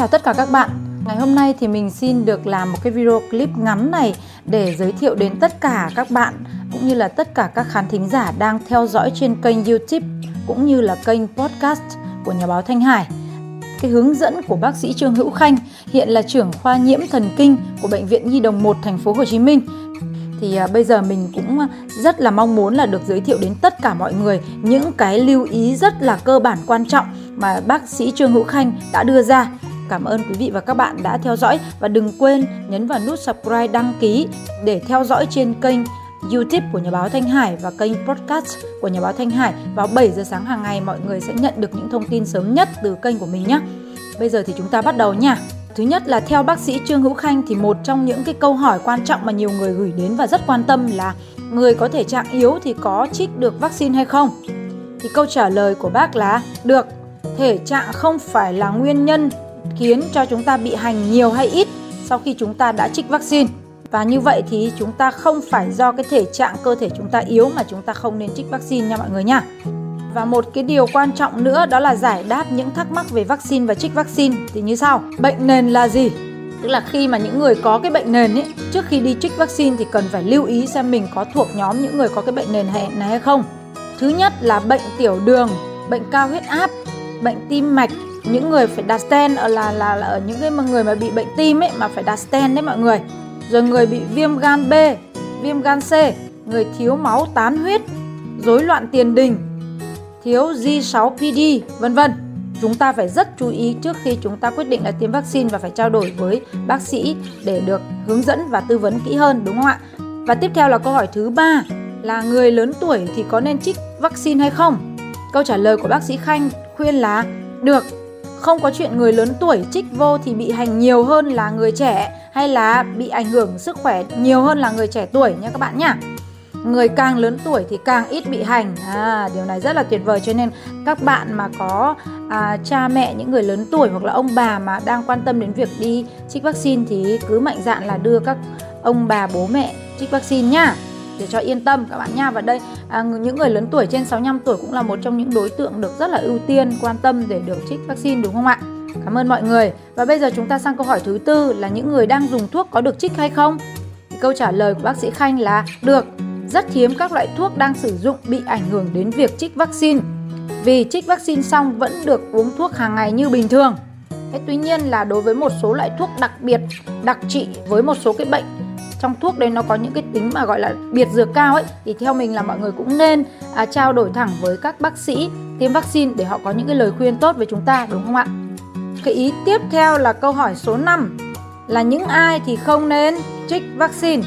chào tất cả các bạn. Ngày hôm nay thì mình xin được làm một cái video clip ngắn này để giới thiệu đến tất cả các bạn cũng như là tất cả các khán thính giả đang theo dõi trên kênh YouTube cũng như là kênh podcast của nhà báo Thanh Hải. Cái hướng dẫn của bác sĩ Trương Hữu Khanh, hiện là trưởng khoa nhiễm thần kinh của bệnh viện Nhi đồng 1 thành phố Hồ Chí Minh thì à, bây giờ mình cũng rất là mong muốn là được giới thiệu đến tất cả mọi người những cái lưu ý rất là cơ bản quan trọng mà bác sĩ Trương Hữu Khanh đã đưa ra. Cảm ơn quý vị và các bạn đã theo dõi và đừng quên nhấn vào nút subscribe đăng ký để theo dõi trên kênh YouTube của Nhà báo Thanh Hải và kênh podcast của Nhà báo Thanh Hải vào 7 giờ sáng hàng ngày, mọi người sẽ nhận được những thông tin sớm nhất từ kênh của mình nhé. Bây giờ thì chúng ta bắt đầu nha. Thứ nhất là theo bác sĩ Trương Hữu Khanh thì một trong những cái câu hỏi quan trọng mà nhiều người gửi đến và rất quan tâm là người có thể trạng yếu thì có trích được vaccine hay không? Thì câu trả lời của bác là, được. Thể trạng không phải là nguyên nhân khiến cho chúng ta bị hành nhiều hay ít sau khi chúng ta đã trích vaccine. Và như vậy thì chúng ta không phải do cái thể trạng cơ thể chúng ta yếu mà chúng ta không nên trích vaccine nha mọi người nha. Và một cái điều quan trọng nữa đó là giải đáp những thắc mắc về vaccine và trích vaccine thì như sau. Bệnh nền là gì? Tức là khi mà những người có cái bệnh nền ấy, trước khi đi trích vaccine thì cần phải lưu ý xem mình có thuộc nhóm những người có cái bệnh nền này hay không. Thứ nhất là bệnh tiểu đường, bệnh cao huyết áp, bệnh tim mạch, những người phải đặt stent ở là là, là ở những cái mà người mà bị bệnh tim ấy mà phải đặt stent đấy mọi người. Rồi người bị viêm gan B, viêm gan C, người thiếu máu tán huyết, rối loạn tiền đình, thiếu G6PD, vân vân. Chúng ta phải rất chú ý trước khi chúng ta quyết định là tiêm vaccine và phải trao đổi với bác sĩ để được hướng dẫn và tư vấn kỹ hơn đúng không ạ? Và tiếp theo là câu hỏi thứ ba là người lớn tuổi thì có nên trích vaccine hay không? Câu trả lời của bác sĩ Khanh khuyên là được. Không có chuyện người lớn tuổi trích vô thì bị hành nhiều hơn là người trẻ hay là bị ảnh hưởng sức khỏe nhiều hơn là người trẻ tuổi nha các bạn nhá. Người càng lớn tuổi thì càng ít bị hành. À, điều này rất là tuyệt vời cho nên các bạn mà có à, cha mẹ những người lớn tuổi hoặc là ông bà mà đang quan tâm đến việc đi trích vaccine thì cứ mạnh dạn là đưa các ông bà bố mẹ trích vaccine nhá để cho yên tâm các bạn nha. Và đây à, những người lớn tuổi trên 65 tuổi cũng là một trong những đối tượng được rất là ưu tiên quan tâm để được trích vaccine đúng không ạ? Cảm ơn mọi người. Và bây giờ chúng ta sang câu hỏi thứ tư là những người đang dùng thuốc có được trích hay không? Thì câu trả lời của bác sĩ Khanh là được. Rất hiếm các loại thuốc đang sử dụng bị ảnh hưởng đến việc trích vaccine. Vì trích vaccine xong vẫn được uống thuốc hàng ngày như bình thường. Thế tuy nhiên là đối với một số loại thuốc đặc biệt đặc trị với một số cái bệnh trong thuốc đấy nó có những cái tính mà gọi là biệt dược cao ấy thì theo mình là mọi người cũng nên à, trao đổi thẳng với các bác sĩ tiêm vaccine để họ có những cái lời khuyên tốt với chúng ta đúng không ạ? Cái ý tiếp theo là câu hỏi số 5 là những ai thì không nên trích vaccine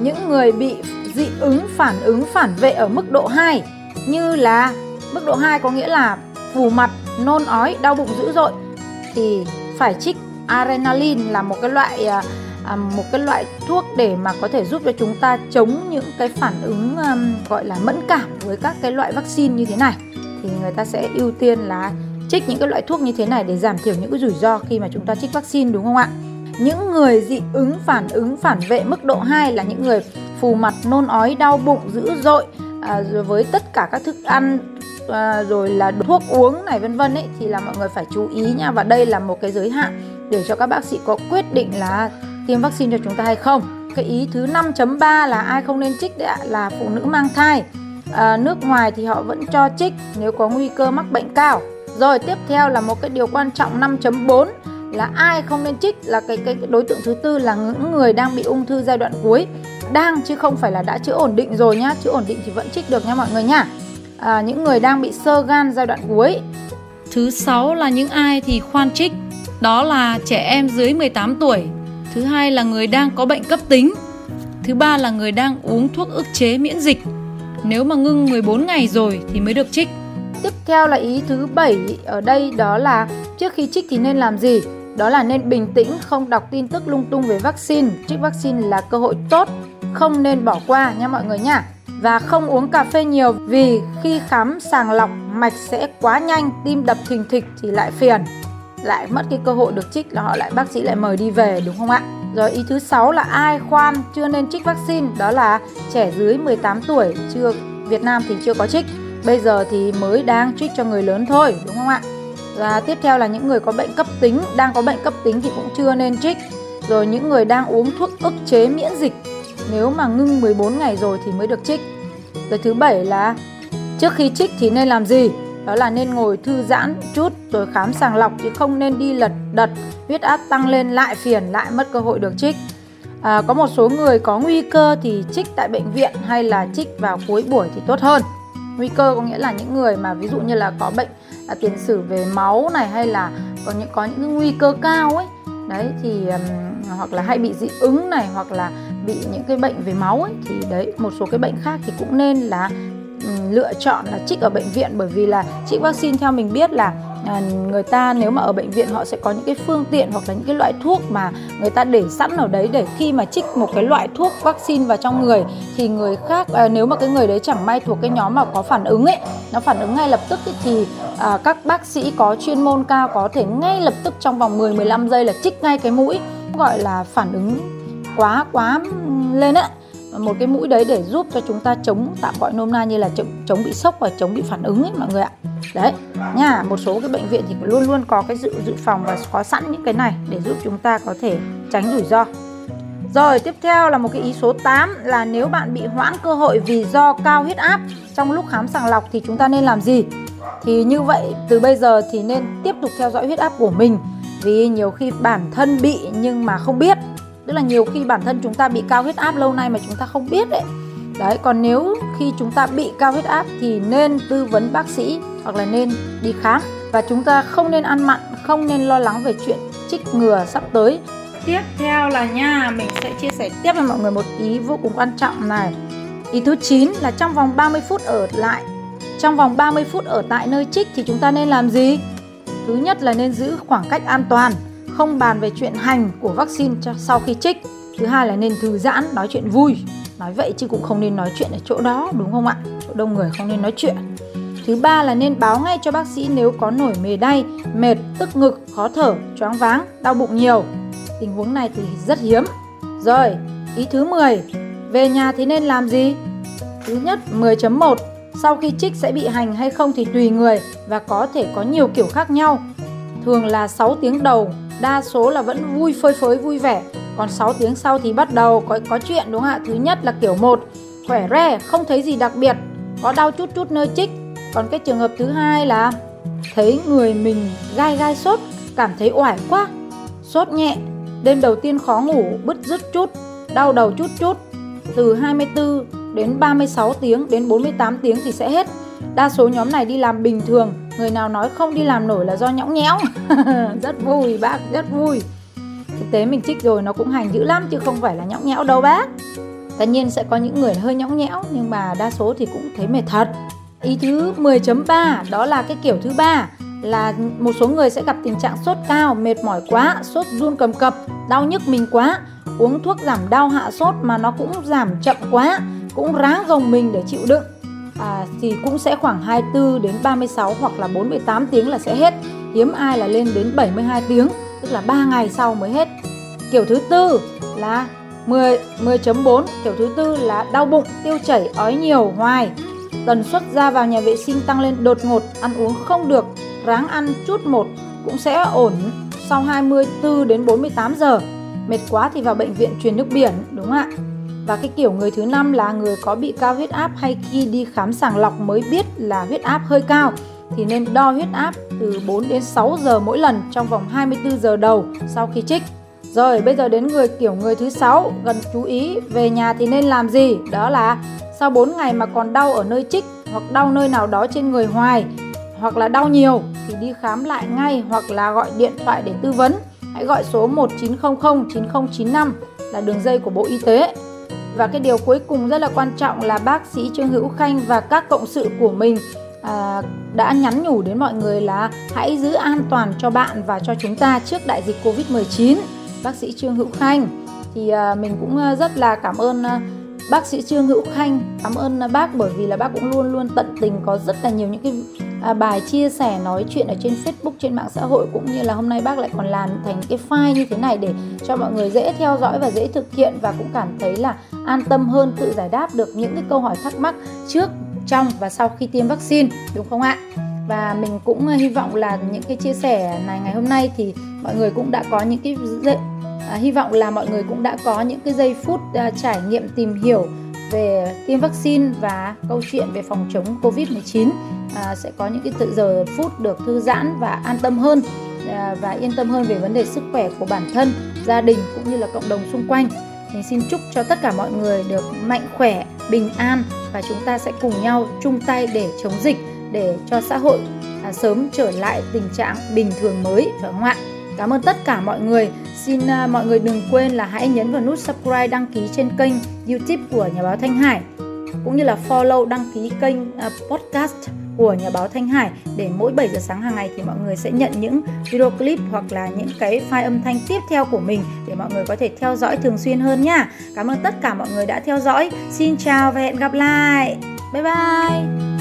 những người bị dị ứng phản ứng phản vệ ở mức độ 2 như là mức độ 2 có nghĩa là phù mặt, nôn ói, đau bụng dữ dội thì phải trích adrenaline là một cái loại à, à, một cái loại thuốc để mà có thể giúp cho chúng ta chống những cái phản ứng um, gọi là mẫn cảm với các cái loại vaccine như thế này thì người ta sẽ ưu tiên là trích những cái loại thuốc như thế này để giảm thiểu những cái rủi ro khi mà chúng ta trích vaccine đúng không ạ? Những người dị ứng phản ứng phản vệ mức độ 2 là những người phù mặt, nôn ói, đau bụng dữ dội à, rồi với tất cả các thức ăn à, rồi là thuốc uống này vân vân ấy thì là mọi người phải chú ý nha và đây là một cái giới hạn để cho các bác sĩ có quyết định là tiêm vaccine cho chúng ta hay không. Cái ý thứ 5.3 là ai không nên trích đấy ạ là phụ nữ mang thai. À, nước ngoài thì họ vẫn cho trích nếu có nguy cơ mắc bệnh cao. Rồi tiếp theo là một cái điều quan trọng 5.4 là ai không nên trích là cái cái đối tượng thứ tư là những người đang bị ung thư giai đoạn cuối đang chứ không phải là đã chữa ổn định rồi nhá chữa ổn định thì vẫn trích được nha mọi người nhá à, những người đang bị sơ gan giai đoạn cuối thứ sáu là những ai thì khoan trích đó là trẻ em dưới 18 tuổi thứ hai là người đang có bệnh cấp tính. Thứ ba là người đang uống thuốc ức chế miễn dịch. Nếu mà ngưng 14 ngày rồi thì mới được trích. Tiếp theo là ý thứ bảy ở đây, đó là trước khi trích thì nên làm gì? Đó là nên bình tĩnh, không đọc tin tức lung tung về vaccine. Trích vaccine là cơ hội tốt, không nên bỏ qua nha mọi người nha. Và không uống cà phê nhiều, vì khi khám sàng lọc mạch sẽ quá nhanh, tim đập thình thịch thì lại phiền lại mất cái cơ hội được trích là họ lại, bác sĩ lại mời đi về, đúng không ạ? Rồi ý thứ sáu là ai khoan, chưa nên trích vaccine, đó là trẻ dưới 18 tuổi, chưa, Việt Nam thì chưa có trích. Bây giờ thì mới đang trích cho người lớn thôi, đúng không ạ? Và tiếp theo là những người có bệnh cấp tính, đang có bệnh cấp tính thì cũng chưa nên trích. Rồi những người đang uống thuốc ức chế miễn dịch, nếu mà ngưng 14 ngày rồi thì mới được trích. Rồi thứ bảy là trước khi trích thì nên làm gì? Đó là nên ngồi thư giãn chút rồi khám sàng lọc chứ không nên đi lật đật huyết áp tăng lên lại phiền lại mất cơ hội được trích. À, có một số người có nguy cơ thì trích tại bệnh viện hay là trích vào cuối buổi thì tốt hơn. Nguy cơ có nghĩa là những người mà ví dụ như là có bệnh à, tiền sử về máu này hay là có những có những nguy cơ cao ấy đấy thì um, hoặc là hay bị dị ứng này hoặc là bị những cái bệnh về máu ấy thì đấy một số cái bệnh khác thì cũng nên là Ừ, lựa chọn là trích ở bệnh viện bởi vì là trích vaccine theo mình biết là à, người ta nếu mà ở bệnh viện họ sẽ có những cái phương tiện hoặc là những cái loại thuốc mà người ta để sẵn ở đấy để khi mà trích một cái loại thuốc vaccine vào trong người thì người khác à, nếu mà cái người đấy chẳng may thuộc cái nhóm mà có phản ứng ấy nó phản ứng ngay lập tức ấy, thì à, các bác sĩ có chuyên môn cao có thể ngay lập tức trong vòng 10 15 giây là trích ngay cái mũi gọi là phản ứng quá quá lên á một cái mũi đấy để giúp cho chúng ta chống tạm gọi nôm na như là chống, chống bị sốc và chống bị phản ứng ấy mọi người ạ. Đấy nha một số cái bệnh viện thì luôn luôn có cái dự dự phòng và có sẵn những cái này để giúp chúng ta có thể tránh rủi ro. Rồi tiếp theo là một cái ý số 8 là nếu bạn bị hoãn cơ hội vì do cao huyết áp trong lúc khám sàng lọc thì chúng ta nên làm gì? Thì như vậy từ bây giờ thì nên tiếp tục theo dõi huyết áp của mình vì nhiều khi bản thân bị nhưng mà không biết tức là nhiều khi bản thân chúng ta bị cao huyết áp lâu nay mà chúng ta không biết đấy đấy, còn nếu khi chúng ta bị cao huyết áp thì nên tư vấn bác sĩ hoặc là nên đi khám. Và chúng ta không nên ăn mặn, không nên lo lắng về chuyện trích ngừa sắp tới. Tiếp theo là nha, mình sẽ chia sẻ tiếp với mọi người một ý vô cùng quan trọng này. Ý thứ 9 là trong vòng 30 phút ở lại. Trong vòng 30 phút ở tại nơi trích thì chúng ta nên làm gì? Thứ nhất là nên giữ khoảng cách an toàn không bàn về chuyện hành của vaccine cho sau khi trích. Thứ hai là nên thư giãn, nói chuyện vui. Nói vậy chứ cũng không nên nói chuyện ở chỗ đó, đúng không ạ? Chỗ đông người không nên nói chuyện. Thứ ba là nên báo ngay cho bác sĩ nếu có nổi mề đay, mệt tức ngực, khó thở, choáng váng, đau bụng nhiều. Tình huống này thì rất hiếm. Rồi, ý thứ 10 về nhà thì nên làm gì? Thứ nhất 10.1 sau khi trích sẽ bị hành hay không thì tùy người và có thể có nhiều kiểu khác nhau thường là 6 tiếng đầu, đa số là vẫn vui phơi phới vui vẻ. Còn 6 tiếng sau thì bắt đầu có có chuyện, đúng không ạ? Thứ nhất là kiểu một, khỏe re, không thấy gì đặc biệt, có đau chút chút nơi chích. Còn cái trường hợp thứ hai là thấy người mình gai gai sốt, cảm thấy oải quá, sốt nhẹ, đêm đầu tiên khó ngủ, bứt rứt chút, đau đầu chút chút. Từ 24 đến 36 tiếng đến 48 tiếng thì sẽ hết. Đa số nhóm này đi làm bình thường, người nào nói không đi làm nổi là do nhõng nhẽo. Rất vui, bác, rất vui. Thực tế mình trích rồi nó cũng hành dữ lắm chứ không phải là nhõng nhẽo đâu, bác. Tất nhiên sẽ có những người hơi nhõng nhẽo, nhưng mà đa số thì cũng thấy mệt thật. Ý thứ 10.3 đó là cái kiểu thứ ba, là một số người sẽ gặp tình trạng sốt cao, mệt mỏi quá, sốt run cầm cập, đau nhức mình quá, uống thuốc giảm đau hạ sốt mà nó cũng giảm chậm quá cũng ráng gồng mình để chịu đựng à, thì cũng sẽ khoảng 24 đến 36 hoặc là 48 tiếng là sẽ hết. Hiếm ai là lên đến 72 tiếng, tức là 3 ngày sau mới hết. Kiểu thứ tư là 10 10.4, kiểu thứ tư là đau bụng, tiêu chảy, ói nhiều hoài. Tần suất ra vào nhà vệ sinh tăng lên đột ngột, ăn uống không được, ráng ăn chút một cũng sẽ ổn sau 24 đến 48 giờ. Mệt quá thì vào bệnh viện truyền nước biển, đúng không ạ? Và cái kiểu người thứ năm là người có bị cao huyết áp hay khi đi khám sàng lọc mới biết là huyết áp hơi cao, thì nên đo huyết áp từ 4 đến 6 giờ mỗi lần trong vòng 24 giờ đầu sau khi trích. Rồi, bây giờ đến người kiểu người thứ sáu, gần chú ý về nhà thì nên làm gì? Đó là sau 4 ngày mà còn đau ở nơi trích hoặc đau nơi nào đó trên người hoài hoặc là đau nhiều thì đi khám lại ngay hoặc là gọi điện thoại để tư vấn. Hãy gọi số 1900 9095 là đường dây của Bộ Y tế và cái điều cuối cùng rất là quan trọng là bác sĩ Trương Hữu Khanh và các cộng sự của mình à, đã nhắn nhủ đến mọi người là hãy giữ an toàn cho bạn và cho chúng ta trước đại dịch Covid-19. Bác sĩ Trương Hữu Khanh thì à, mình cũng à, rất là cảm ơn à, bác sĩ Trương Hữu Khanh, cảm ơn à, bác bởi vì là bác cũng luôn luôn tận tình có rất là nhiều những cái à, bài chia sẻ nói chuyện ở trên Facebook trên mạng xã hội cũng như là hôm nay bác lại còn làm thành cái file như thế này để cho mọi người dễ theo dõi và dễ thực hiện và cũng cảm thấy là an tâm hơn tự giải đáp được những cái câu hỏi thắc mắc trước trong và sau khi tiêm vaccine đúng không ạ? Và mình cũng à, hy vọng là những cái chia sẻ này ngày hôm nay thì mọi người cũng đã có những cái à, hy vọng là mọi người cũng đã có những cái giây phút à, trải nghiệm tìm hiểu về tiêm vaccine và câu chuyện về phòng chống Covid-19 à, sẽ có những cái tự giờ phút được thư giãn và an tâm hơn à, và yên tâm hơn về vấn đề sức khỏe của bản thân, gia đình cũng như là cộng đồng xung quanh. Mình xin chúc cho tất cả mọi người được mạnh khỏe, bình an và chúng ta sẽ cùng nhau chung tay để chống dịch để cho xã hội à, sớm trở lại tình trạng bình thường mới phải không ạ? Cảm ơn tất cả mọi người. Xin uh, mọi người đừng quên là hãy nhấn vào nút subscribe đăng ký trên kênh YouTube của Nhà báo Thanh Hải cũng như là follow đăng ký kênh uh, podcast của Nhà báo Thanh Hải để mỗi 7 giờ sáng hàng ngày thì mọi người sẽ nhận những video clip hoặc là những cái file âm thanh tiếp theo của mình để mọi người có thể theo dõi thường xuyên hơn nhá. Cảm ơn tất cả mọi người đã theo dõi. Xin chào và hẹn gặp lại. Bye bye.